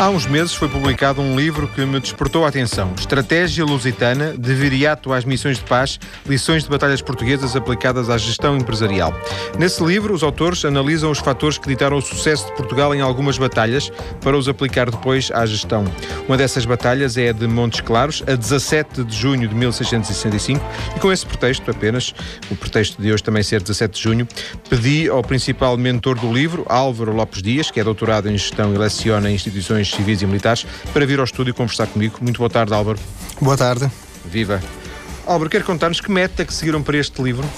Há uns meses foi publicado um livro que me despertou a atenção. Estratégia Lusitana, de Viriato às Missões de Paz, lições de batalhas portuguesas aplicadas à gestão empresarial. Nesse livro, os autores analisam os fatores que ditaram o sucesso de Portugal em algumas batalhas para os aplicar depois à gestão. Uma dessas batalhas é a de Montes Claros, a 17 de junho de 1665, e com esse pretexto apenas, o pretexto de hoje também ser 17 de junho, pedi ao principal mentor do livro, Álvaro Lopes Dias, que é doutorado em gestão e leciona em instituições civis e militares, para vir ao estúdio conversar comigo. Muito boa tarde, Álvaro. Boa tarde. Viva. Álvaro, quer contar-nos que meta que seguiram para este livro?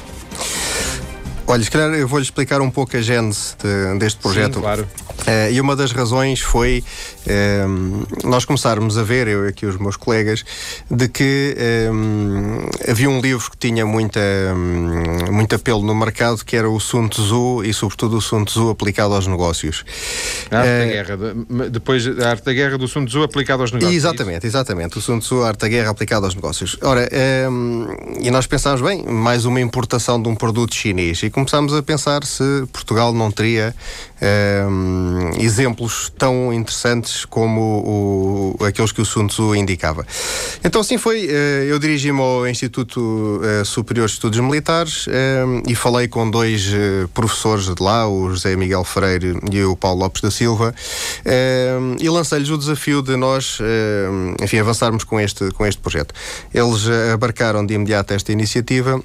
Olha, se calhar eu vou-lhe explicar um pouco a gênese de, deste projeto. Sim, claro. Uh, e uma das razões foi uh, nós começarmos a ver, eu e aqui os meus colegas, de que uh, havia um livro que tinha muita, um, muito apelo no mercado, que era o Sun Tzu e, sobretudo, o Sun Tzu aplicado aos negócios. A arte da guerra. De, depois, a arte da guerra do Sun Tzu aplicado aos negócios. Exatamente, exatamente. O Sun Tzu, a arte da guerra aplicada aos negócios. Ora, e nós pensámos, bem, mais uma importação de um produto chinês. E começámos a pensar se Portugal não teria exemplos tão interessantes como o, aqueles que o Sun Tzu indicava. Então, assim foi. Eh, eu dirigi-me ao Instituto eh, Superior de Estudos Militares e falei com dois eh, professores de lá, o José Miguel Freire e o Paulo Lopes da Silva, e lancei-lhes o desafio de nós, enfim, avançarmos com este, com este projeto. Eles abarcaram de imediato esta iniciativa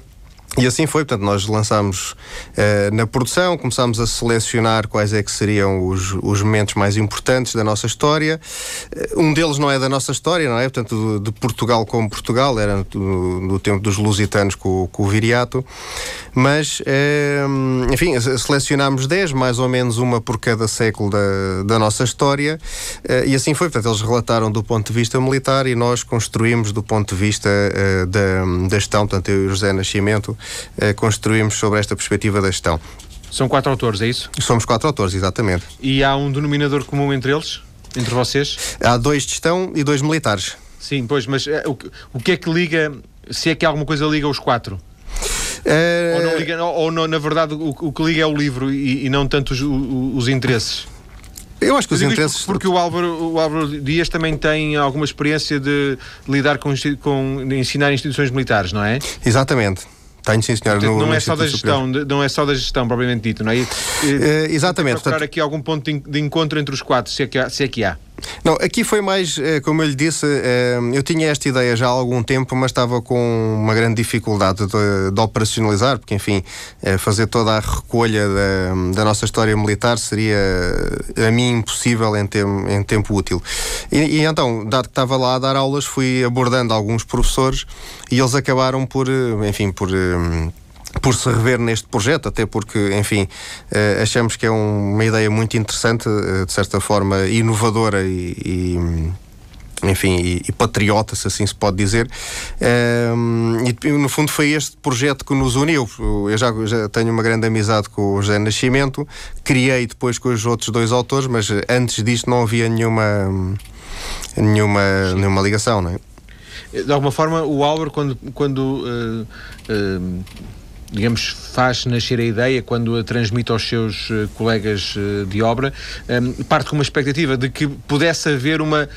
e assim foi, portanto, nós lançámos uh, na produção, começámos a selecionar quais é que seriam os, os momentos mais importantes da nossa história. Uh, um deles não é da nossa história, não é? Portanto, de, de Portugal como Portugal, era no, tempo dos lusitanos com, com o Viriato. Mas, uh, enfim, selecionámos 10, mais ou menos uma por cada século da, da nossa história. e assim foi, portanto, eles relataram do ponto de vista militar e nós construímos do ponto de vista da, da gestão, portanto, eu e o José Nascimento construímos sobre esta perspectiva da gestão. São quatro autores, é isso? Somos quatro autores, exatamente. E há um denominador comum entre eles? Entre vocês? Há dois de gestão e dois militares. Sim, pois, mas uh, o, o que é que liga, se é que alguma coisa liga os quatro? Uh... Ou, não liga, ou, não, na verdade o, o, que liga é o livro e, e não tanto os, os, os interesses? Eu acho que os interesses. Porque o Álvaro, o Álvaro Dias também tem alguma experiência de lidar com, com de ensinar instituições militares, não é? Exatamente. Tenho, sim, senhor. Portanto, no, não, é só da gestão, não é só da gestão, propriamente dito, não é? Uh, exatamente. Procurar portanto... aqui algum ponto de encontro entre os quatro, se é que há. Se é que há. Não, aqui foi mais, eh, como eu lhe disse, eh, eu tinha esta ideia já há algum tempo, mas estava com uma grande dificuldade de, de operacionalizar, porque, enfim, eh, fazer toda a recolha da, da, nossa história militar seria, a mim, impossível em, tem, em tempo útil. E, e, então, dado que estava lá a dar aulas, fui abordando alguns professores e eles acabaram por, enfim, por por se rever neste projeto, até porque, enfim, uh, achamos que é um, uma ideia muito interessante, uh, de certa forma inovadora e, e enfim, e, e, patriota, se assim se pode dizer. Um, ehm, e no fundo foi este projeto que nos uniu. Eu já, já, tenho uma grande amizade com o José Nascimento, criei depois com os outros dois autores, mas antes disto não havia nenhuma, nenhuma, nenhuma ligação, não é? De alguma forma, o Álvaro, quando, quando uh, uh, digamos, faz nascer a ideia quando a transmite aos seus uh, colegas uh, de obra, ehm, parte com uma expectativa de que pudesse haver uma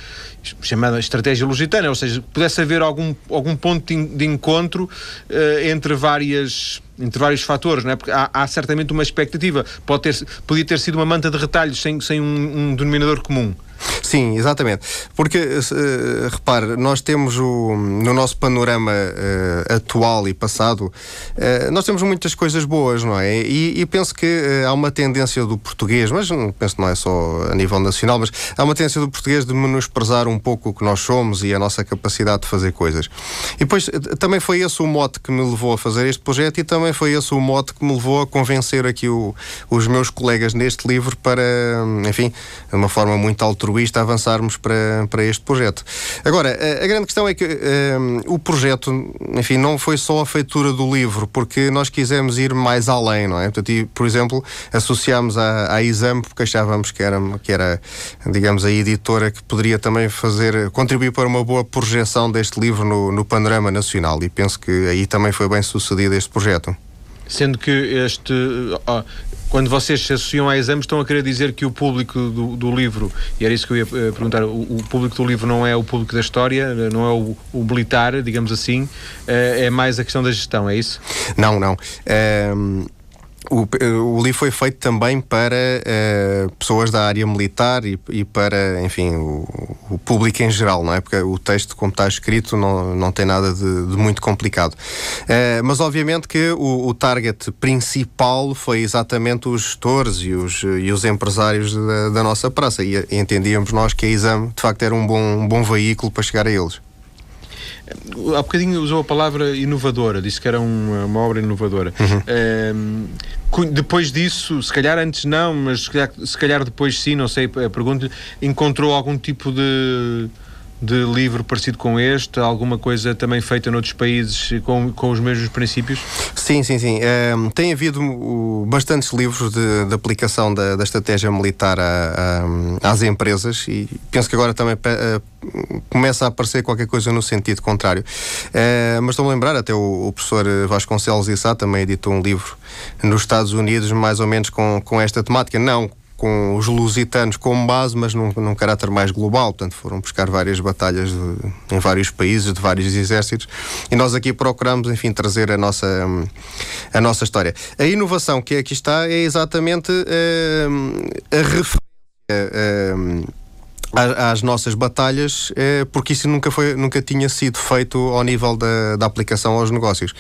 chamada estratégia lusitana, ou seja, pudesse haver algum, algum ponto de, encontro uh, entre várias entre vários fatores, não é? Porque há, há, certamente uma expectativa. Pode ter, podia ter sido uma manta de retalhos sem, sem um, um denominador comum. Sim, exatamente. Porque, uh, repare, nós temos o, no nosso panorama uh, atual e passado, uh, nós temos muitas coisas boas, não é? E, e penso que há uma tendência do português, mas penso que não é só a nível nacional, mas há uma tendência do português de menosprezar um pouco o que nós somos e a nossa capacidade de fazer coisas. E depois, também foi esse o mote que me levou a fazer este projeto e também foi esse o mote que me levou a convencer aqui o, os meus colegas neste livro para, enfim, de uma forma muito altruísta, avançarmos para, para este projeto. Agora, a, a grande questão é que um, o projeto, enfim, não foi só a feitura do livro, porque nós quisemos ir mais além, não é? Portanto, e, por exemplo, associámos à, à Exame porque achávamos que era, que era, digamos, a editora que poderia também fazer, contribuir para uma boa projeção deste livro no, no panorama nacional e penso que aí também foi bem sucedido este projeto. Sendo que este quando vocês se associam a exames, estão a querer dizer que o público do, do livro, e era isso que eu ia uh, perguntar, o, o, público do livro não é o público da história, não é o, o militar, digamos assim, uh, é mais a questão da gestão, é isso? Não, não. Um o, o, livro foi feito também para uh, pessoas da área militar e, e para, enfim, o, o, público em geral, não é? Porque o texto, como está escrito, não, não tem nada de, de muito complicado. Uh, mas, obviamente, que o, o, target principal foi exatamente os gestores e os, e os empresários da, da nossa praça. E, e entendíamos nós que a Exame, de facto, era um bom, um bom veículo para chegar a eles. Há bocadinho usou a palavra inovadora, disse que era uma, uma obra inovadora. Uhum. Um, depois disso, se calhar antes não, mas se calhar, se calhar depois sim, não sei, pergunto-lhe, encontrou algum tipo de de livro parecido com este? Alguma coisa também feita noutros países com, com os mesmos princípios? Sim, sim, sim. Um, tem havido bastantes livros de, de aplicação da, da, estratégia militar a, a, às empresas e penso que agora também uh, começa a aparecer qualquer coisa no sentido contrário. Uh, mas estou-me a lembrar, até o, o professor Vasconcelos Issá também editou um livro nos Estados Unidos, mais ou menos com, com esta temática. Não com os lusitanos como base, mas num, num caráter mais global. Portanto, foram buscar várias batalhas de, em vários países, de vários exércitos, e nós aqui procuramos, enfim, trazer a nossa, a nossa história. A inovação que aqui está é exatamente uh, a referência. Uh, às nossas batalhas, é, porque isso nunca, foi, nunca tinha sido feito ao nível da, da aplicação aos negócios.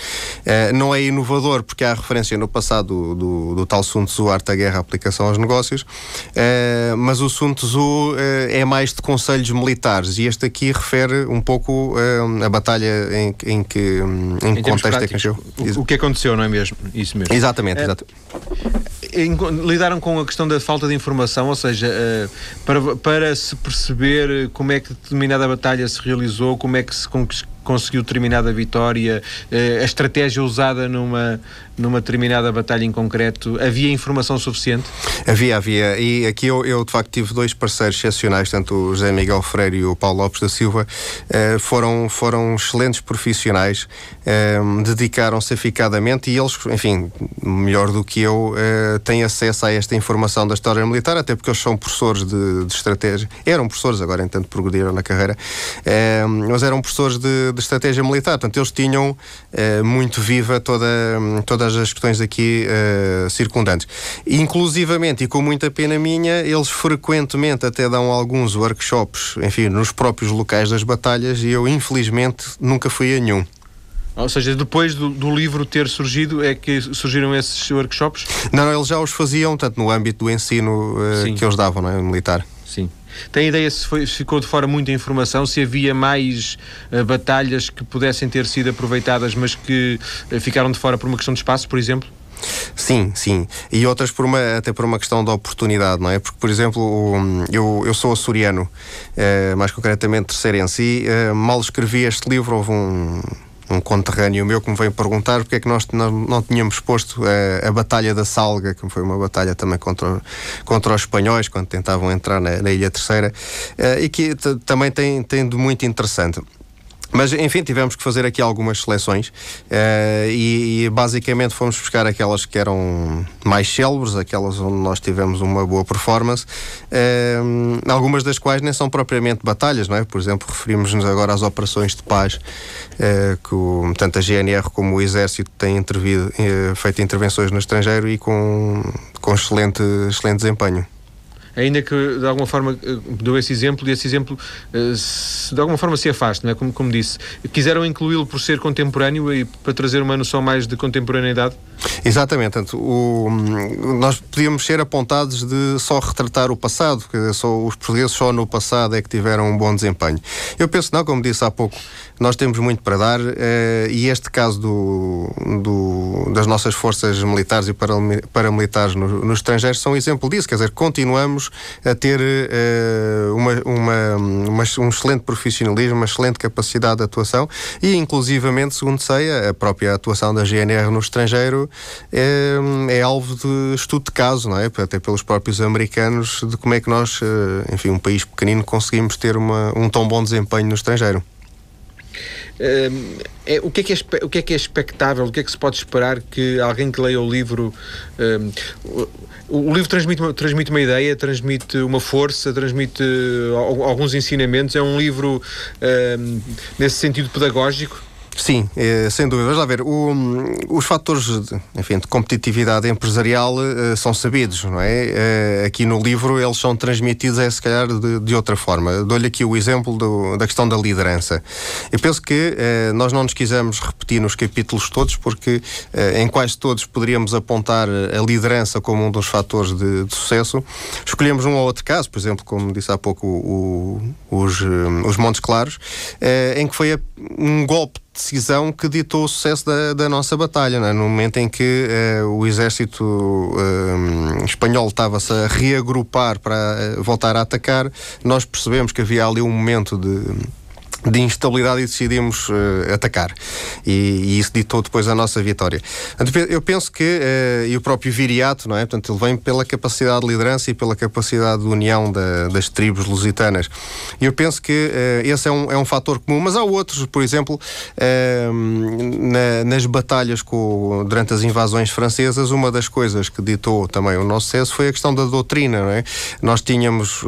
É, não é inovador, porque há referência no passado do, do, do tal Sun Tzu, Arte da Guerra, aplicação aos negócios, é, mas o Sun Tzu é, é mais de conselhos militares e este aqui refere um pouco a batalha em, em que, em em contexto é que nasceu. O, o, que aconteceu, não é mesmo? Isso mesmo. Exatamente, exatamente lidaram com a questão da falta de informação, ou seja, para, para se perceber como é que determinada batalha se realizou, como é que se conseguiu determinada vitória, eh, a estratégia usada numa, numa determinada batalha em concreto, havia informação suficiente? Havia, havia. E aqui eu, eu de facto tive dois parceiros excepcionais, tanto o José Miguel Freire e o Paulo Lopes da Silva, eh, foram, foram excelentes profissionais, eh, dedicaram-se aficadamente e eles, enfim, melhor do que eu, têm acesso a esta informação da história militar, até porque eles são professores de, de estratégia. Eram professores, agora entanto progrediram na carreira, mas eram professores de de, estratégia militar. Portanto, eles tinham muito viva toda, todas as questões aqui uh, circundantes. Inclusivamente, e com muita pena minha, eles frequentemente até dão alguns workshops, enfim, nos próprios locais das batalhas e eu, infelizmente, nunca fui a nenhum. Ou seja, depois do, do, livro ter surgido, é que surgiram esses workshops? Não, não eles já os faziam, tanto no âmbito do ensino uh, que eles davam, não é? Militar. Sim. Tem ideia se, foi, se ficou de fora muita informação, se havia mais uh, batalhas que pudessem ter sido aproveitadas, mas que uh, ficaram de fora por uma questão de espaço, por exemplo? Sim, sim. E outras por uma, até por uma questão de oportunidade, não é? Porque, por exemplo, eu, eu sou açoriano, uh, mais concretamente terceirense, e mal escrevi este livro, houve um um conterrâneo meu que me veio perguntar porque é que nós não, não tínhamos posto a, a, Batalha da Salga, que foi uma batalha também contra, contra os espanhóis, quando tentavam entrar na, na Ilha Terceira, uh, e que também tem, tem de muito interessante. Mas, enfim, tivemos que fazer aqui algumas seleções uh, e, e, basicamente fomos buscar aquelas que eram mais célebres, aquelas onde nós tivemos uma boa performance, uh, algumas das quais nem são propriamente batalhas, não é? Por exemplo, referimos-nos agora às operações de paz uh, que o, tanto a GNR como o Exército têm feito intervenções no estrangeiro e com, com excelente, excelente desempenho ainda que de alguma forma eh, deu esse exemplo e esse exemplo eh, de alguma forma se afaste, não é? Como, como disse. Quiseram incluí-lo por ser contemporâneo e para trazer uma noção mais de contemporaneidade? Exatamente. Portanto, o, nós podíamos ser apontados de só retratar o passado, que só, os portugueses só no passado é que tiveram um bom desempenho. Eu penso não, como disse há pouco, nós temos muito para dar eh, e este caso do, do, das nossas forças militares e paramilitares no, no estrangeiro são um exemplo disso. Quer dizer, continuamos a ter eh, uma, uma, uma, um excelente profissionalismo, uma excelente capacidade de atuação e, inclusivamente, segundo sei, a própria atuação da GNR no estrangeiro é, é alvo de estudo de caso, não é? Até pelos próprios americanos, de como é que nós, eh, enfim, um país pequenino, conseguimos ter uma, um tão bom desempenho no estrangeiro. É, o, que é que é, o que é que é expectável, o que é que se pode esperar que alguém que leia o livro. Um, o, o livro transmite, transmite uma ideia, transmite uma força, transmite alguns ensinamentos. É um livro um, nesse sentido pedagógico. Sim, é, sem dúvida. Vamos lá ver. O, os fatores de, enfim, de competitividade empresarial uh, são sabidos, não é? Uh, aqui no livro eles são transmitidos, é, se calhar, de, de outra forma. Dou-lhe aqui o exemplo do, da questão da liderança. Eu penso que nós não nos quisemos repetir nos capítulos todos, porque em quase todos poderíamos apontar a liderança como um dos fatores de, de sucesso. Escolhemos um ou outro caso, por exemplo, como disse há pouco, o, o, os, os Montes Claros, em que foi a, um golpe decisão que ditou o sucesso da, da nossa batalha. É? No momento em que uh, o exército uh, espanhol estava-se a reagrupar para uh, voltar a atacar, nós percebemos que havia ali um momento de de instabilidade e decidimos uh, atacar. E, e, isso ditou depois a nossa vitória. Eu penso que, uh, e o próprio Viriato, não é? Portanto, ele vem pela capacidade de liderança e pela capacidade de união da, das tribos lusitanas. E eu penso que uh, esse é um, é um fator comum, mas há outros, por exemplo, na, nas batalhas com, durante as invasões francesas, uma das coisas que ditou também o nosso sucesso foi a questão da doutrina, não é? Nós tínhamos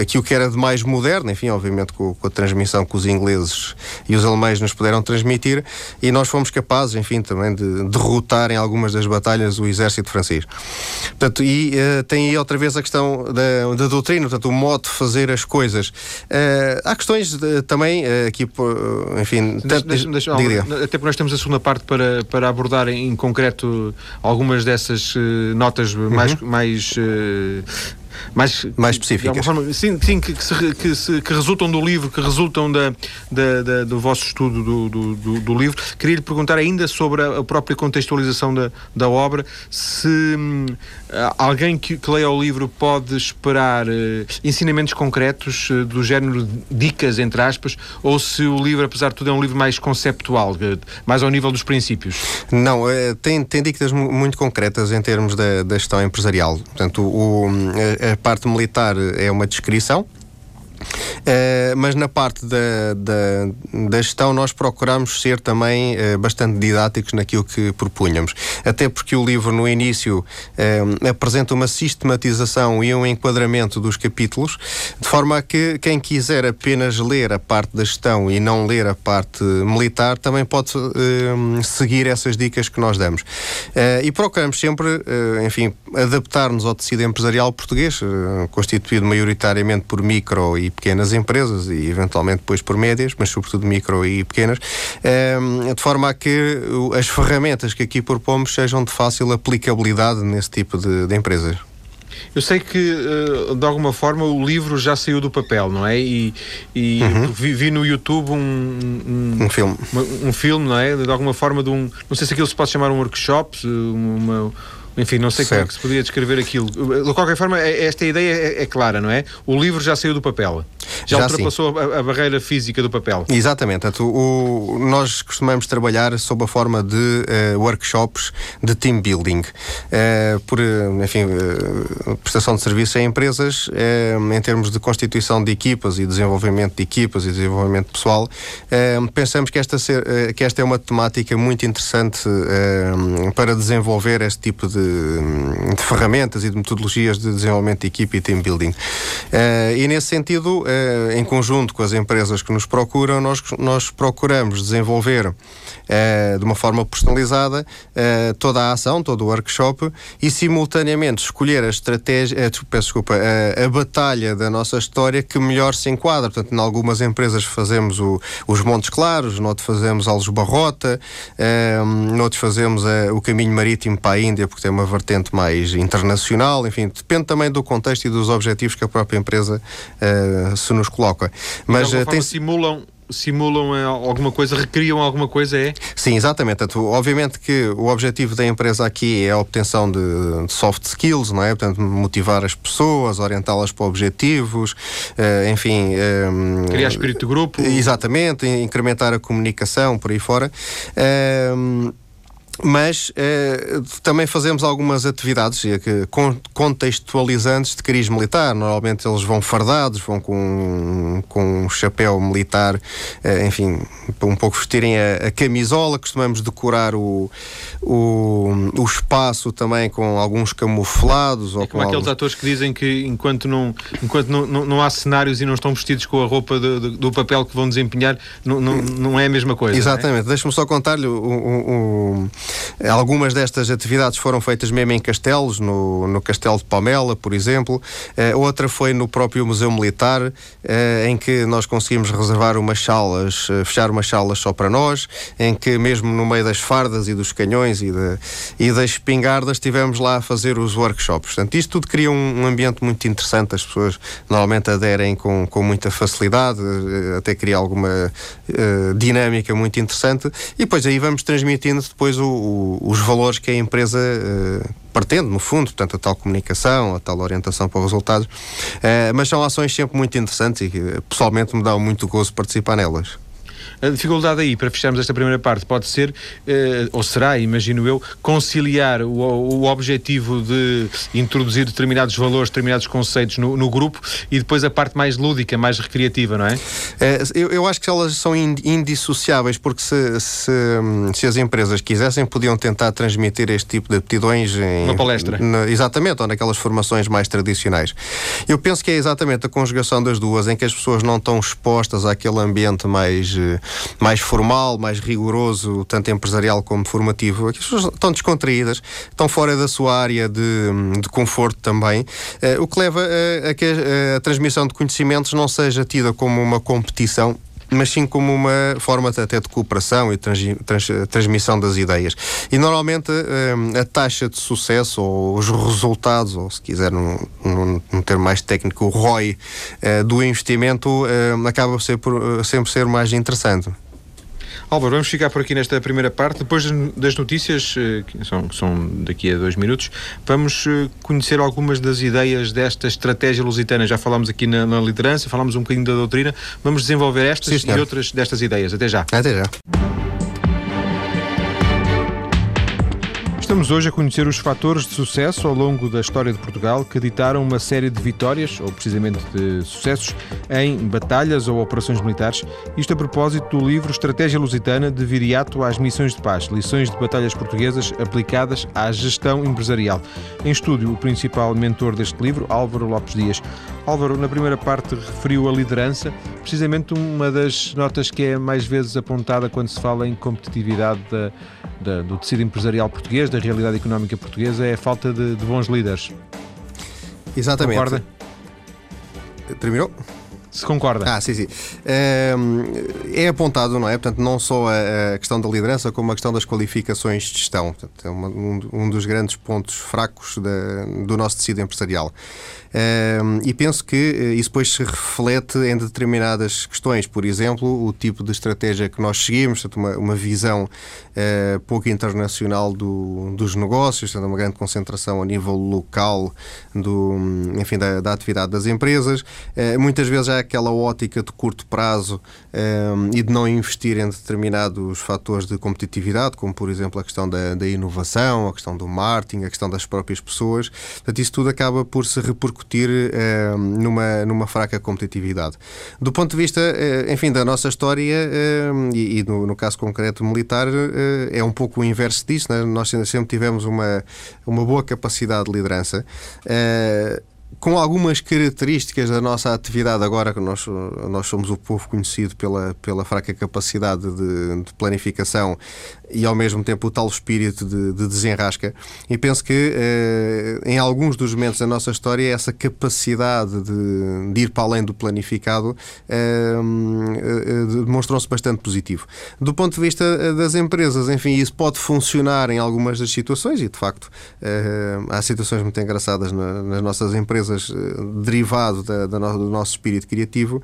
aquilo que era de mais moderno, enfim, obviamente com, com a transmissão que os ingleses e os alemães nos puderam transmitir e nós fomos capazes, enfim, também de derrotar em algumas das batalhas o exército francês. Portanto, e uh, tem aí outra vez a questão da, da doutrina, portanto, o modo de fazer as coisas. Uh, há questões de, também uh, aqui, enfim, tanto, deixa, deixa, até porque nós temos a segunda parte para, para abordar em, em concreto algumas dessas notas uhum. mais, mais mais, específicas. Forma, sim, sim que, que, se, que, se, que, resultam do livro, que resultam da, da, da do vosso estudo do, do, do, livro. Queria lhe perguntar ainda sobre a, a própria contextualização da, da obra, se hum, alguém que, que, leia o livro pode esperar uh, ensinamentos concretos uh, do género dicas, entre aspas, ou se o livro, apesar de tudo, é um livro mais conceptual, uh, mais ao nível dos princípios? Não, tem, tem dicas muito concretas em termos da, da gestão empresarial. Portanto, o, a parte militar é uma descrição Uh, mas na parte da, da, da, gestão nós procuramos ser também uh, bastante didáticos naquilo que propunhamos. Até porque o livro, no início, uh, apresenta uma sistematização e um enquadramento dos capítulos, de forma a que quem quiser apenas ler a parte da gestão e não ler a parte militar, também pode seguir essas dicas que nós damos. e procuramos sempre, enfim, adaptar-nos ao tecido empresarial português, constituído maioritariamente por micro e pequenas empresas e eventualmente depois por médias, mas sobretudo micro e pequenas, ehm, de forma a que as ferramentas que aqui propomos sejam de fácil aplicabilidade nesse tipo de, de empresas. Eu sei que, eh, de alguma forma, o livro já saiu do papel, não é? E, e uhum. vi, vi, no YouTube um, um, um filme. um filme, não é? De alguma forma, de um. Não sei se aquilo se pode chamar um workshop, uma, enfim, não sei certo. como é que se podia descrever aquilo. De qualquer forma, é, esta ideia é, é, clara, não é? O livro já saiu do papel. Já, já ultrapassou a, a, barreira física do papel. Exatamente. O, nós costumamos trabalhar sob a forma de uh, workshops de team building. Uh, por, enfim, uh, prestação de serviço a empresas, em termos de constituição de equipas e desenvolvimento de equipas e desenvolvimento pessoal, pensamos que esta, ser, que esta é uma temática muito interessante para desenvolver este tipo de de, ferramentas e de metodologias de desenvolvimento de equipe e team building. Uh, e nesse sentido, uh, em conjunto com as empresas que nos procuram, nós, nós procuramos desenvolver uh, de uma forma personalizada toda a ação, todo o workshop e simultaneamente escolher a estratégia, peço desculpa, a batalha da nossa história que melhor se enquadra. Portanto, em algumas empresas fazemos o, os Montes Claros, noutros fazemos Alves Barrota, noutros fazemos o caminho marítimo para a Índia, porque tem uma vertente mais internacional, enfim, depende também do contexto e dos objetivos que a própria empresa uh, se nos coloca. Mas uh, tem... simulam simulam eh, alguma coisa, recriam alguma coisa, é? Sim, exatamente. Obviamente que o objetivo da empresa aqui é a obtenção de, de soft skills, não é? Portanto, motivar as pessoas, orientá-las para objetivos, enfim... Um, Criar espírito de grupo. Exatamente, incrementar a comunicação, por aí fora. Uh, mas eh, também fazemos algumas atividades eh, contextualizantes de cariz militar. Normalmente eles vão fardados, vão com, com um chapéu militar, eh, enfim, um pouco vestirem a, a, camisola. Costumamos decorar o, o, o espaço também com alguns camuflados. É ou como aqueles alguns... atores que dizem que enquanto, não, enquanto não, não, não há cenários e não estão vestidos com a roupa do, do, do papel que vão desempenhar, não, não, não é a mesma coisa. É? Exatamente. É? Deixa-me só contar-lhe o Algumas destas atividades foram feitas mesmo em castelos, no, no Castelo de Palmela, por exemplo. Uh, outra foi no próprio Museu Militar, uh, em que nós conseguimos reservar umas salas, uh, fechar umas salas só para nós, em que mesmo no meio das fardas e dos canhões e, de, e das espingardas estivemos lá a fazer os workshops. Portanto, isto tudo cria um, um ambiente muito interessante, as pessoas normalmente aderem com, com muita facilidade, até cria alguma dinâmica muito interessante, e depois aí vamos transmitindo depois o, o os valores que a empresa uh, pretende, no fundo, portanto, a tal comunicação, a tal orientação para os resultados. Uh, mas são ações sempre muito interessantes e que, pessoalmente, me dá muito gozo participar nelas. A dificuldade aí, para fecharmos esta primeira parte, pode ser, eh, ou será, imagino eu, conciliar o, o objetivo de introduzir determinados valores, determinados conceitos no, no, grupo e depois a parte mais lúdica, mais recreativa, não é? é eu, eu, acho que elas são indissociáveis, porque se, se, se, as empresas quisessem, podiam tentar transmitir este tipo de aptidões em. Uma palestra. Na, exatamente, ou naquelas formações mais tradicionais. Eu penso que é exatamente a conjugação das duas, em que as pessoas não estão expostas àquele ambiente mais eh, mais formal, mais rigoroso, tanto empresarial como formativo. As pessoas estão descontraídas, estão fora da sua área de, de conforto também, uh, o que leva a, a que a, a transmissão de conhecimentos não seja tida como uma competição, mas sim como uma forma até de cooperação e trans, trans, transmissão das ideias. E normalmente um, a taxa de sucesso ou os resultados, ou se quiser num, num, num termo mais técnico, o ROI uh, do investimento uh, acaba ser por, uh, sempre ser mais interessante. Álvaro, vamos ficar por aqui nesta primeira parte. Depois das notícias, eh, que são, que são daqui a dois minutos, vamos eh, conhecer algumas das ideias desta estratégia lusitana. Já falámos aqui na, na liderança, falámos um bocadinho da doutrina. Vamos desenvolver estas Sim, e outras destas ideias. Até já. Até já. Estamos hoje a conhecer os fatores de sucesso ao longo da história de Portugal que ditaram uma série de vitórias, ou precisamente de sucessos, em batalhas ou operações militares. Isto a propósito do livro Estratégia Lusitana de Viriato às Missões de Paz, lições de batalhas portuguesas aplicadas à gestão empresarial. Em estúdio, o principal mentor deste livro, Álvaro Lopes Dias. Álvaro, na primeira parte, referiu a liderança, precisamente uma das notas que é mais vezes apontada quando se fala em competitividade da, da, do tecido empresarial português, da realidade económica portuguesa, é a falta de, de bons líderes. Exatamente. Concorda? Terminou? Se concorda. Ah, sim, sim. É, é apontado, não é? Portanto, não só a, questão da liderança, como a questão das qualificações de gestão. Portanto, é um, dos grandes pontos fracos do nosso tecido empresarial e penso que eh, isso depois se reflete em determinadas questões. Por exemplo, o tipo de estratégia que nós seguimos, uma, uma visão uh, pouco internacional do, dos negócios, portanto, uma grande concentração a nível local do, enfim, da, da atividade das empresas. Uh, muitas vezes há aquela ótica de curto prazo e de não investir em determinados fatores de competitividade, como por exemplo a questão da, da inovação, a questão do marketing, a questão das próprias pessoas. Portanto, isso tudo acaba por se repercutir repercutir uh, numa, numa fraca competitividade. Do ponto de vista, uh, enfim, da nossa história uh, e, e no, no, caso concreto militar, é um pouco o inverso disso. Né? Nós sempre tivemos uma, uma boa capacidade de liderança com algumas características da nossa atividade agora, que nós, nós somos o povo conhecido pela, pela fraca capacidade de, de planificação e ao mesmo tempo o tal espírito de, de desenrasca. E penso que eh, em alguns dos momentos da nossa história essa capacidade de, de ir para além do planificado eh, eh, demonstrou-se bastante positivo. Do ponto de vista eh, das empresas, enfim, isso pode funcionar em algumas das situações e de facto eh, há situações muito engraçadas na, nas nossas empresas eh, derivado da, da no, do nosso espírito criativo,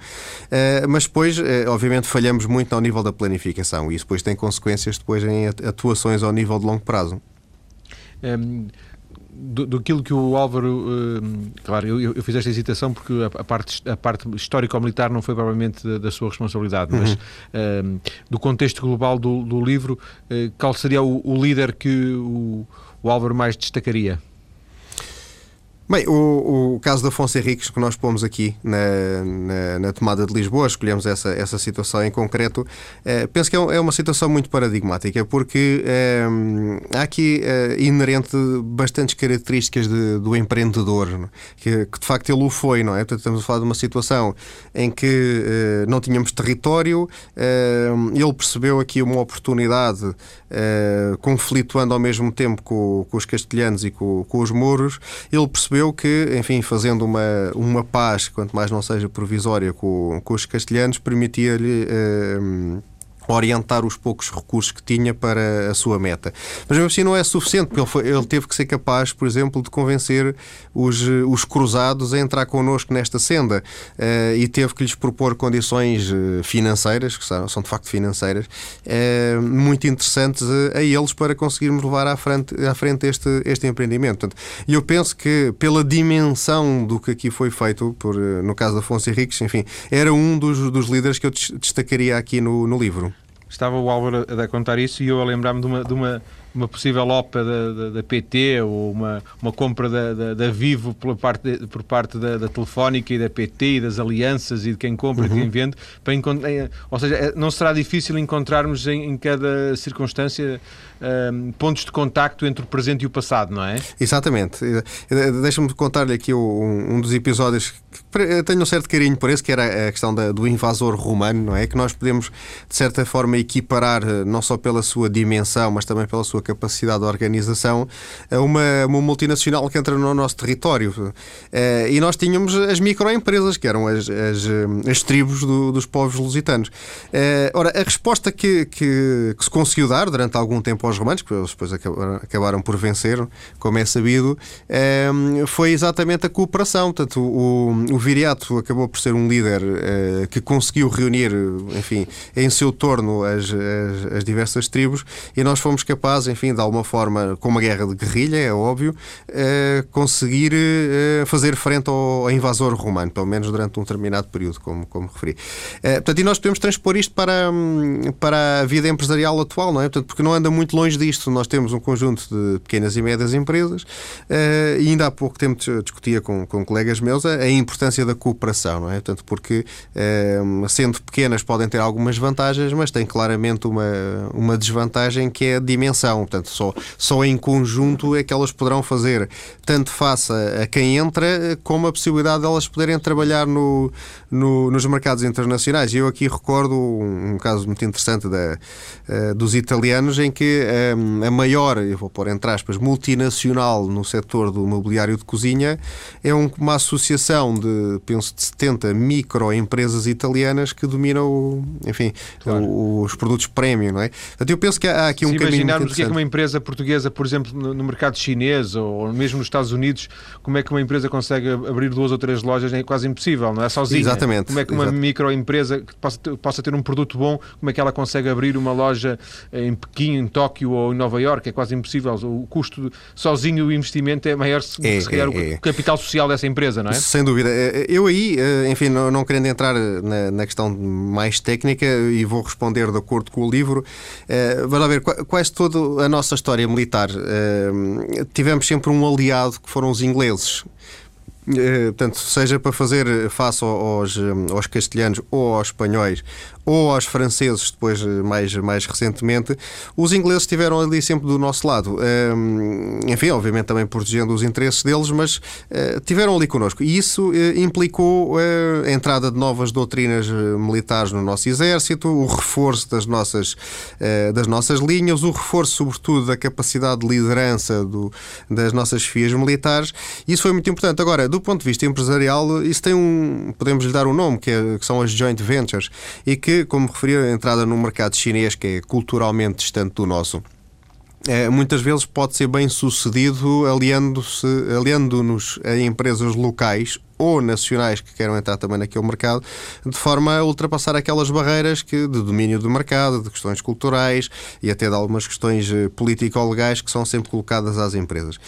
mas depois, obviamente, falhamos muito ao nível da planificação e isso depois tem consequências depois em atuações ao nível de longo prazo. Um do, do que o Álvaro. Uh, claro, eu, eu, fiz esta hesitação porque a, a parte, a parte histórico-militar não foi provavelmente da, da sua responsabilidade, mas uh, do contexto global do, do livro, uh, qual seria o, o líder que o, o Álvaro mais destacaria? Bem, o, o caso da Afonso Henriques que nós pomos aqui na, na, na, tomada de Lisboa, escolhemos essa, essa situação em concreto, eh, penso que é, é, uma situação muito paradigmática, porque eh, há aqui eh, inerente bastantes características de, do empreendedor, é? que, que, de facto ele o foi, não é? Portanto, estamos a falar de uma situação em que não tínhamos território, ele percebeu aqui uma oportunidade conflituando ao mesmo tempo com, com os castelhanos e com, com os mouros, ele percebeu percebeu que, enfim, fazendo uma, uma paz, quanto mais não seja provisória, com, com os castelhanos, permitia-lhe. Eh, orientar os poucos recursos que tinha para a sua meta. Mas mesmo assim não é suficiente, porque ele, foi, ele teve que ser capaz, por exemplo, de convencer os, os cruzados a entrar connosco nesta senda uh, e teve que lhes propor condições eh, financeiras, que são, são de facto financeiras, uh, muito interessantes a, a, eles para conseguirmos levar à frente, à frente este, este empreendimento. E eu penso que pela dimensão do que aqui foi feito, por, no caso da Afonso Henriques, enfim, era um dos, dos líderes que eu destacaria aqui no, no livro estava o Álvaro a, a contar isso e eu a lembrar-me de uma, de uma uma possível OPA da, da, da, PT ou uma, uma compra da, da, da Vivo por parte, de, por parte da, da, Telefónica e da PT e das alianças e de quem compra uhum. e de quem vende, para eh, ou seja, é, não será difícil encontrarmos em, em cada circunstância um, pontos de contacto entre o presente e o passado, não é? Exatamente. Eh, deixa-me contar-lhe aqui um, dos episódios que tenho um certo carinho por esse, que era a questão do invasor romano, não é? Que nós podemos, de certa forma, equiparar, eh, não só pela sua dimensão, mas também pela sua capacidade de organização, a uma, uma multinacional que entra no nosso território. Eh, e nós tínhamos as microempresas, que eram as, as, as tribos do, dos povos lusitanos. Ora, a resposta que, que, que se conseguiu dar durante algum tempo aos romanos, que depois acabaram, por vencer, como é sabido, ehm, foi exatamente a cooperação. Portanto, o, Viriato acabou por ser um líder eh, que conseguiu reunir, enfim, em seu torno as, as, as, diversas tribos e nós fomos capazes, enfim, de alguma forma, com uma guerra de guerrilha, é óbvio, eh, conseguir eh, fazer frente ao, invasor romano, pelo menos durante um determinado período, como, como referi. portanto, e nós podemos transpor isto para, para a vida empresarial atual, não é? Portanto, porque não anda muito longe longe disto, nós temos um conjunto de pequenas e médias empresas uh, e ainda há pouco tempo discutia com, com colegas meus a, a importância da cooperação, não é? Portanto, porque uh, sendo pequenas podem ter algumas vantagens, mas têm claramente uma, uma desvantagem que é a dimensão. Portanto, só, só em conjunto é que elas poderão fazer tanto face a, quem entra como a possibilidade de elas poderem trabalhar no, no, nos mercados internacionais. Eu aqui recordo um, um caso muito interessante da, uh, dos italianos em que a maior, eu vou pôr entre aspas, multinacional no setor do mobiliário de cozinha é uma associação de, penso, de 70 microempresas italianas que dominam, enfim, claro. os produtos premium, não é? Portanto, eu penso que há aqui um Se caminho imaginarmos o que é que uma empresa portuguesa, por exemplo, no mercado chinês ou mesmo nos Estados Unidos, como é que uma empresa consegue abrir duas ou três lojas é quase impossível, não é? Sozinha. Exatamente. Como é que uma Exato. microempresa que possa ter um produto bom, como é que ela consegue abrir uma loja em Pequim, em Tóquio, Tóquio ou em Nova Iorque, é quase impossível. O custo sozinho do investimento é maior se, é, se calhar é, o capital social dessa empresa, não é? Sem dúvida. É, é, eu aí, eh, enfim, não, não querendo entrar na, na, questão mais técnica e vou responder de acordo com o livro, eh, vamos ver, quase toda a nossa história militar eh, tivemos sempre um aliado que foram os ingleses. Portanto, seja para fazer face aos, aos castelhanos ou aos espanhóis ou aos franceses, depois mais, mais recentemente, os ingleses estiveram ali sempre do nosso lado. enfim, obviamente também protegendo os interesses deles, mas uh, tiveram ali connosco. E isso uh, implicou uh, a entrada de novas doutrinas militares no nosso exército, o reforço das nossas, das nossas linhas, o reforço, sobretudo, da capacidade de liderança do, das nossas FIAs militares. Isso foi muito importante. Agora, do ponto de vista empresarial, isso tem um. podemos lhe dar um nome, que, é, que são as joint ventures, e que que, como referi, a entrada num mercado chinês que é culturalmente distante do nosso é, muitas vezes pode ser bem sucedido aliando-se, aliando-nos a empresas locais ou nacionais que queiram entrar também naquele mercado, de forma a ultrapassar aquelas barreiras que, de domínio do mercado, de questões culturais e até de algumas questões eh, político-legais que são sempre colocadas às empresas.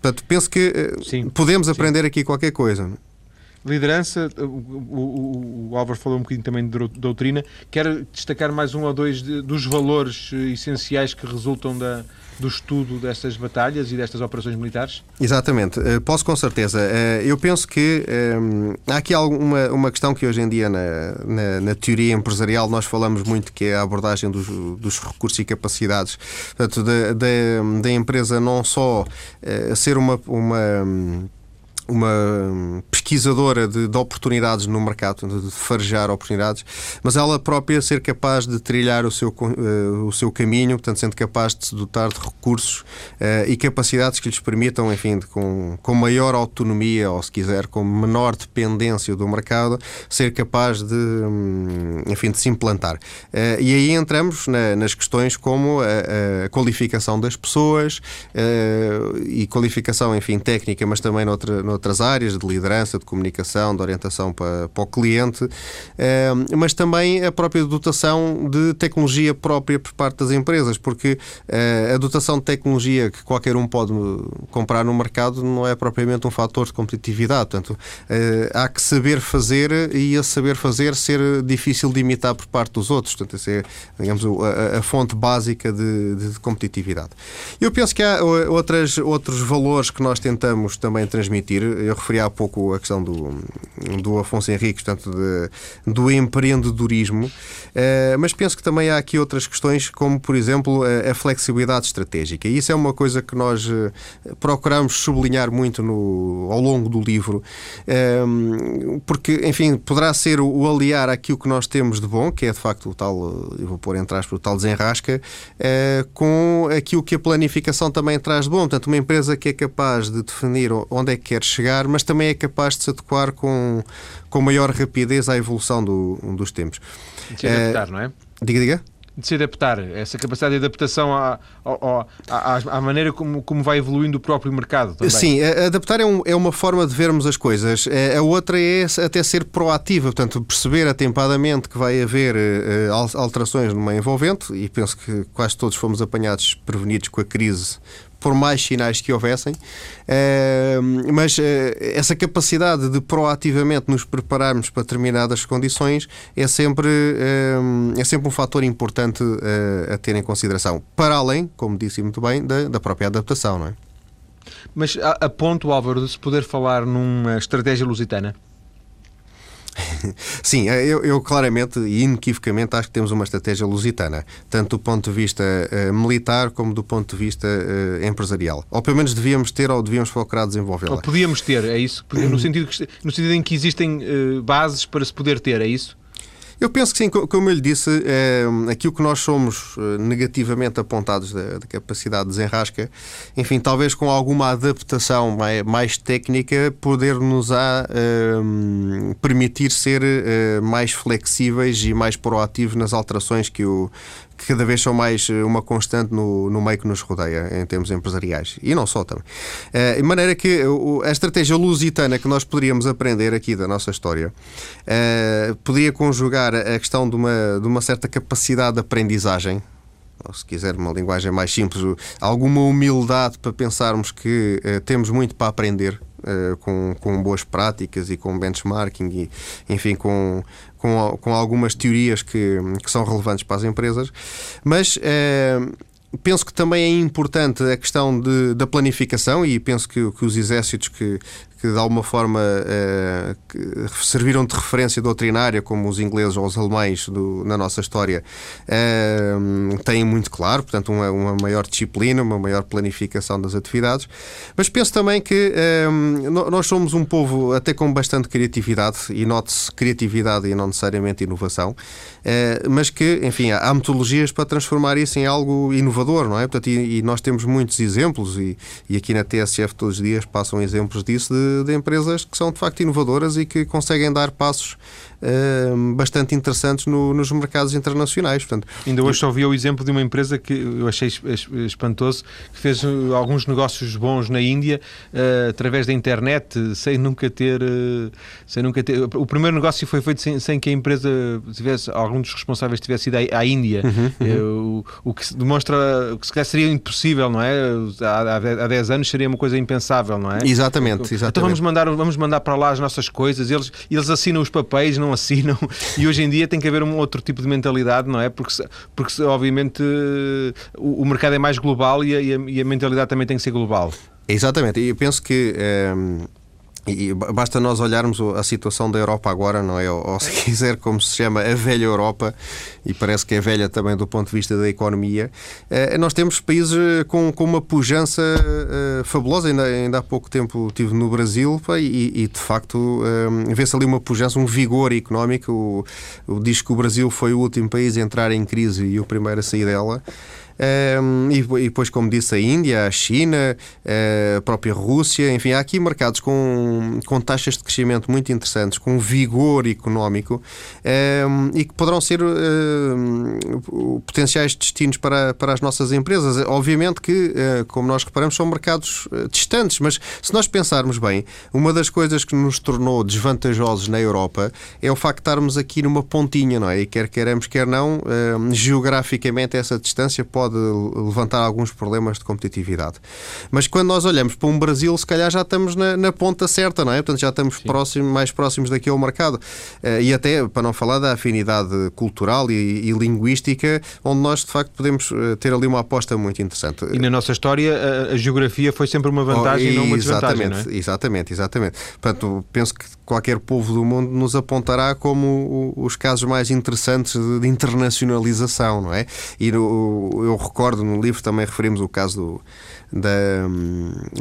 Portanto, penso que eh, sim, podemos sim. aprender aqui qualquer coisa. Liderança, o, o, o, Álvaro falou um bocadinho também de doutrina. Quero destacar mais um ou dois de, dos valores eh, essenciais que resultam da, do estudo destas batalhas e destas operações militares? Exatamente, eh, posso com certeza. Eh, eu penso que um, há aqui alguma, uma questão que hoje em dia na, na, na, teoria empresarial nós falamos muito que é a abordagem dos, dos recursos e capacidades. Portanto, da, da, empresa não só ser uma, uma uma pesquisadora de, de, oportunidades no mercado, de farejar oportunidades, mas ela própria ser capaz de trilhar o seu, uh, o seu caminho, portanto, sendo capaz de se dotar de recursos uh, e capacidades que lhes permitam, enfim, de, com, com maior autonomia, ou se quiser, com menor dependência do mercado, ser capaz de, um, enfim, de se implantar. Uh, e aí entramos na, nas questões como a, a, qualificação das pessoas e qualificação, enfim, técnica, mas também noutra noutras áreas de liderança, de comunicação, de orientação para, para o cliente, eh, mas também a própria dotação de tecnologia própria por parte das empresas, porque eh, a dotação de tecnologia que qualquer um pode comprar no mercado não é propriamente um fator de competitividade. Portanto, eh, há que saber fazer e esse saber fazer ser difícil de imitar por parte dos outros. Portanto, essa é, digamos, a, a fonte básica de, de, competitividade. Eu penso que há outras, outros valores que nós tentamos também transmitir eu referi há pouco a questão do, do Afonso Henrique, portanto, de, do empreendedorismo, uh, mas penso que também há aqui outras questões, como, por exemplo, a, a flexibilidade estratégica. E isso é uma coisa que nós uh, procuramos sublinhar muito no, ao longo do livro, uh, porque, enfim, poderá ser o, o, aliar aquilo que nós temos de bom, que é de facto o tal, eu vou pôr entre aspas, o tal desenrasca, com aquilo que a planificação também traz de bom. Portanto, uma empresa que é capaz de definir onde é que quer chegar, mas também é capaz de se adequar com, com maior rapidez à evolução do, dos tempos. De se adaptar, é, não é? Diga, diga de se adaptar, essa capacidade de adaptação à, à, à, à, maneira como, como vai evoluindo o próprio mercado. Também. Sim, adaptar é, um, é, uma forma de vermos as coisas. É, a outra é até ser proativa, portanto, perceber atempadamente que vai haver uh, alterações numa envolvente, e penso que quase todos fomos apanhados prevenidos com a crise por mais sinais que houvessem, eh, mas eh, essa capacidade de proativamente nos prepararmos para determinadas condições é sempre, eh, é sempre um fator importante a ter em consideração, para além, como disse muito bem, da, da própria adaptação, não é? Mas a, a ponto, Álvaro, de se poder falar numa estratégia lusitana? Sim, eh, eu, eu, claramente e inequivocamente acho que temos uma estratégia lusitana, tanto do ponto de vista uh, militar como do ponto de vista uh, empresarial. Ou pelo menos devíamos ter ou devíamos procurar desenvolvê-la. Ou podíamos ter, é isso? No sentido, que, no sentido em que existem uh, bases para se poder ter, é isso? Eu penso que sim, como eu lhe disse, é, aquilo que nós somos eh, negativamente apontados da, da capacidade de desenrasca, enfim, talvez com alguma adaptação mais, mais técnica, poder-nos a é, permitir ser é, mais flexíveis e mais proativos nas alterações que o, que cada vez são mais eh, uma constante no, no meio que nos rodeia, em termos empresariais. E não só também. Uh, de maneira que a estratégia lusitana que nós poderíamos aprender aqui da nossa história uh, poderia conjugar a questão de uma, de uma certa capacidade de aprendizagem ou se quiser uma linguagem mais simples, alguma humildade para pensarmos que temos muito para aprender uh, com, com boas práticas e com benchmarking e, enfim, com, com, com algumas teorias que, que são relevantes para as empresas, mas eh, penso que também é importante a questão de, da planificação e penso que, que os exércitos que, que de alguma forma eh, serviram de referência doutrinária, como os ingleses ou os alemães do, na nossa história, eh, têm muito claro, portanto, uma, uma, maior disciplina, uma maior planificação das atividades. Mas penso também que eh, nós somos um povo até com bastante criatividade, e note-se criatividade e não necessariamente inovação, mas que, enfim, há metodologias para transformar isso em algo inovador, não é? Portanto, e, e nós temos muitos exemplos, e, e aqui na TSF todos os dias passam exemplos disso de de, empresas que são de facto inovadoras e que conseguem dar passos uh, bastante interessantes no, nos mercados internacionais. Portanto, Ainda hoje só vi o exemplo de uma empresa que eu achei espantoso, que fez alguns negócios bons na Índia uh, através da internet, sem nunca ter. sem nunca ter o primeiro negócio foi feito sem, sem que a empresa tivesse, algum dos responsáveis tivesse ido à, à Índia, uhum, uhum. O, o, que demonstra que se calhar seria impossível, não é? Há, há 10 anos seria uma coisa impensável, não é? Exatamente, então, exatamente. Então vamos mandar, vamos mandar para lá as nossas coisas, eles, eles assinam os papéis, não assinam, e hoje em dia tem que haver um outro tipo de mentalidade, não é? Porque, porque obviamente o, o mercado é mais global e a, e a, mentalidade também tem que ser global. Exatamente, e eu penso que. Ehm, e basta nós olharmos a situação da Europa agora, não é? Ou, se quiser, como se chama, a velha Europa, e parece que é velha também do ponto de vista da economia. Eh, nós temos países eh, com, com uma pujança eh, fabulosa. Ainda, ainda há pouco tempo estive no Brasil e, e de facto vê-se ali uma pujança, um vigor económico. O, o, diz que o Brasil foi o último país a entrar em crise e o primeiro a sair dela. E, e, depois, como disse, a Índia, a China, a própria Rússia, enfim, há aqui mercados com, com taxas de crescimento muito interessantes, com vigor económico e que poderão ser potenciais destinos para, para as nossas empresas. Obviamente que, uh, como nós reparamos, são mercados uh, distantes, mas se nós pensarmos bem, uma das coisas que nos tornou desvantajosos na Europa é o facto de estarmos aqui numa pontinha, não é? E quer queremos, quer não, geograficamente essa distância pode pode levantar alguns problemas de competitividade. Mas quando nós olhamos para um Brasil, se calhar já estamos na, na ponta certa, não é? Portanto, já estamos próximo, mais próximos daquele mercado. Eh, e até, para não falar da afinidade cultural e, e linguística, onde nós, de facto, podemos eh, ter ali uma aposta muito interessante. E na nossa história, a, a geografia foi sempre uma vantagem oh, e não uma desvantagem, exatamente, não é? Exatamente, exatamente. Portanto, penso que qualquer povo do mundo nos apontará como os casos mais interessantes de internacionalização, não é? E eu recordo no livro também referimos o caso do, da,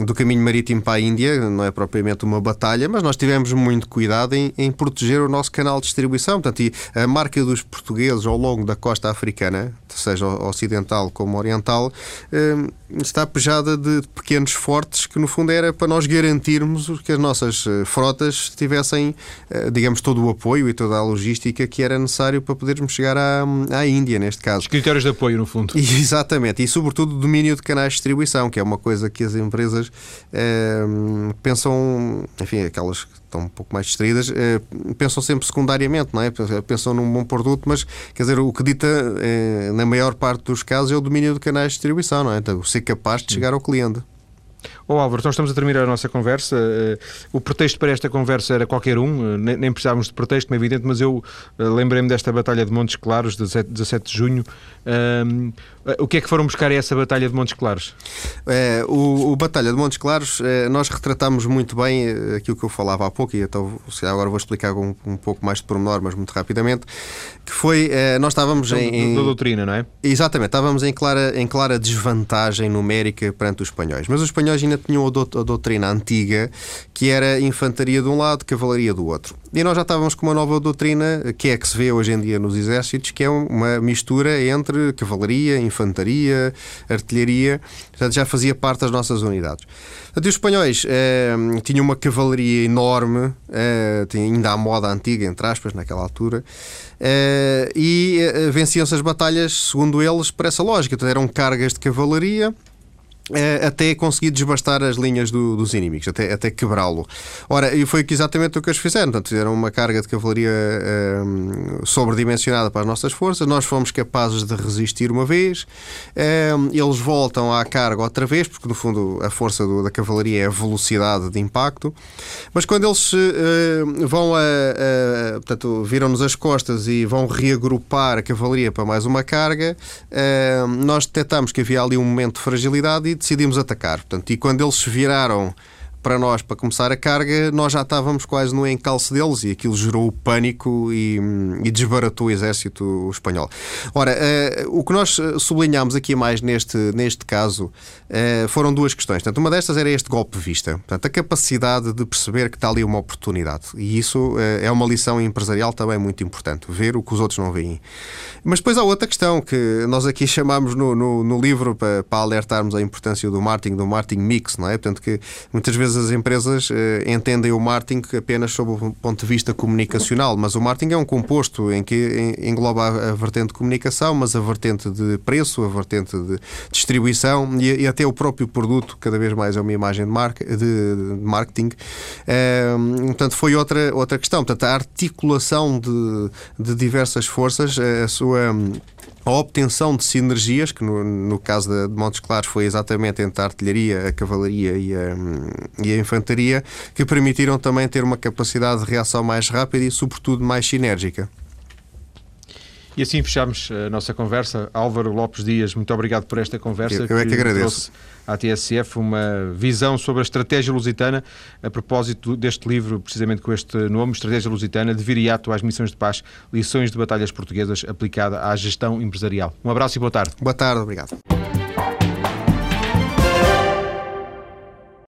do caminho marítimo para a Índia, não é propriamente uma batalha, mas nós tivemos muito cuidado em, em proteger o nosso canal de distribuição. Portanto, a marca dos portugueses ao longo da costa africana, seja ocidental como oriental, eh, está pejada de pequenos fortes que, no fundo, era para nós garantirmos que as nossas eh, frotas tivessem, eh, digamos, todo o apoio e toda a logística que era necessário para podermos chegar à, à Índia, neste caso. Os critérios de apoio, no fundo. Exatamente, e sobretudo o domínio de canais de distribuição, que é uma coisa que as empresas eh, pensam, enfim, aquelas que estão um pouco mais distraídas, eh, pensam sempre secundariamente, não é? Pensam num bom produto, mas quer dizer, o que dita eh, na maior parte dos casos é o domínio de canais de distribuição, não é? Então, ser capaz de chegar ao cliente. Oh Álvaro, então estamos a terminar a nossa conversa. Eh, o pretexto para esta conversa era qualquer um, eh, nem precisávamos de pretexto, como é evidente, mas eu eh, lembrei-me desta Batalha de Montes Claros, de 17 de junho. o que é que foram buscar a essa Batalha de Montes Claros? É, o, o, Batalha de Montes Claros, nós retratámos muito bem aquilo que eu falava há pouco, e então agora vou explicar um, um pouco mais de pormenor, mas muito rapidamente, que foi, nós estávamos então, em... Da doutrina, não é? Exatamente, estávamos em clara, em clara desvantagem numérica perante os espanhóis, mas os espanhóis tinham a doutrina antiga, que era infantaria de um lado, cavalaria do outro. E nós já estávamos com uma nova doutrina, que é que se vê hoje em dia nos exércitos, que é uma mistura entre cavalaria, infantaria, artilharia. Portanto, já fazia parte das nossas unidades. Portanto, os espanhóis eh, tinham uma cavalaria enorme, eh, ainda à moda antiga, entre aspas, naquela altura, eh, e eh, venciam-se as batalhas, segundo eles, por essa lógica. Portanto, eram cargas de cavalaria até conseguir desbastar as linhas do, dos inimigos, até, até quebrá-lo. Ora, e foi exatamente o que eles fizeram. Portanto, fizeram uma carga de cavalaria um, sobredimensionada para as nossas forças. Nós fomos capazes de resistir uma vez. Um, eles voltam à carga outra vez, porque no fundo a força do, da cavalaria é a velocidade de impacto. Mas quando eles uh, vão a, a portanto, viram-nos as costas e vão reagrupar a cavalaria para mais uma carga, uh, nós detectamos que havia ali um momento de fragilidade e decidimos atacar. Portanto, e quando eles se viraram para nós, para começar a carga, nós já estávamos quase no encalço deles e aquilo gerou pânico e, e desbaratou o exército espanhol. Ora, uh, o que nós sublinhámos aqui mais neste, neste caso uh, foram duas questões. Portanto, uma destas era este golpe de vista. Portanto, a capacidade de perceber que está ali uma oportunidade. E isso uh, é uma lição empresarial também muito importante. Ver o que os outros não veem. Mas depois há outra questão que nós aqui chamamos no, no, no livro para, para alertarmos a importância do marketing, do marketing mix, não é? Portanto, que muitas vezes vezes as empresas eh, entendem o marketing apenas sob o ponto de vista comunicacional, mas o marketing é um composto em que engloba a, vertente de comunicação, mas a vertente de preço, a vertente de distribuição e, até o próprio produto, cada vez mais é uma imagem de, marketing. Eh, portanto, foi outra, outra questão. Portanto, a articulação de, de diversas forças, a sua a obtenção de sinergias, que no, no caso de Montes Claros foi exatamente entre a artilharia, a cavalaria e a, e a infantaria, que permitiram também ter uma capacidade de reação mais rápida e, sobretudo, mais sinérgica. E assim fechamos a nossa conversa. Álvaro Lopes Dias, muito obrigado por esta conversa. Eu, eu é que agradeço. à TSF uma visão sobre a estratégia lusitana, a propósito deste livro, precisamente com este nome, Estratégia Lusitana, de viriato às missões de paz, lições de batalhas portuguesas aplicada à gestão empresarial. Um abraço e boa tarde. Boa tarde, obrigado.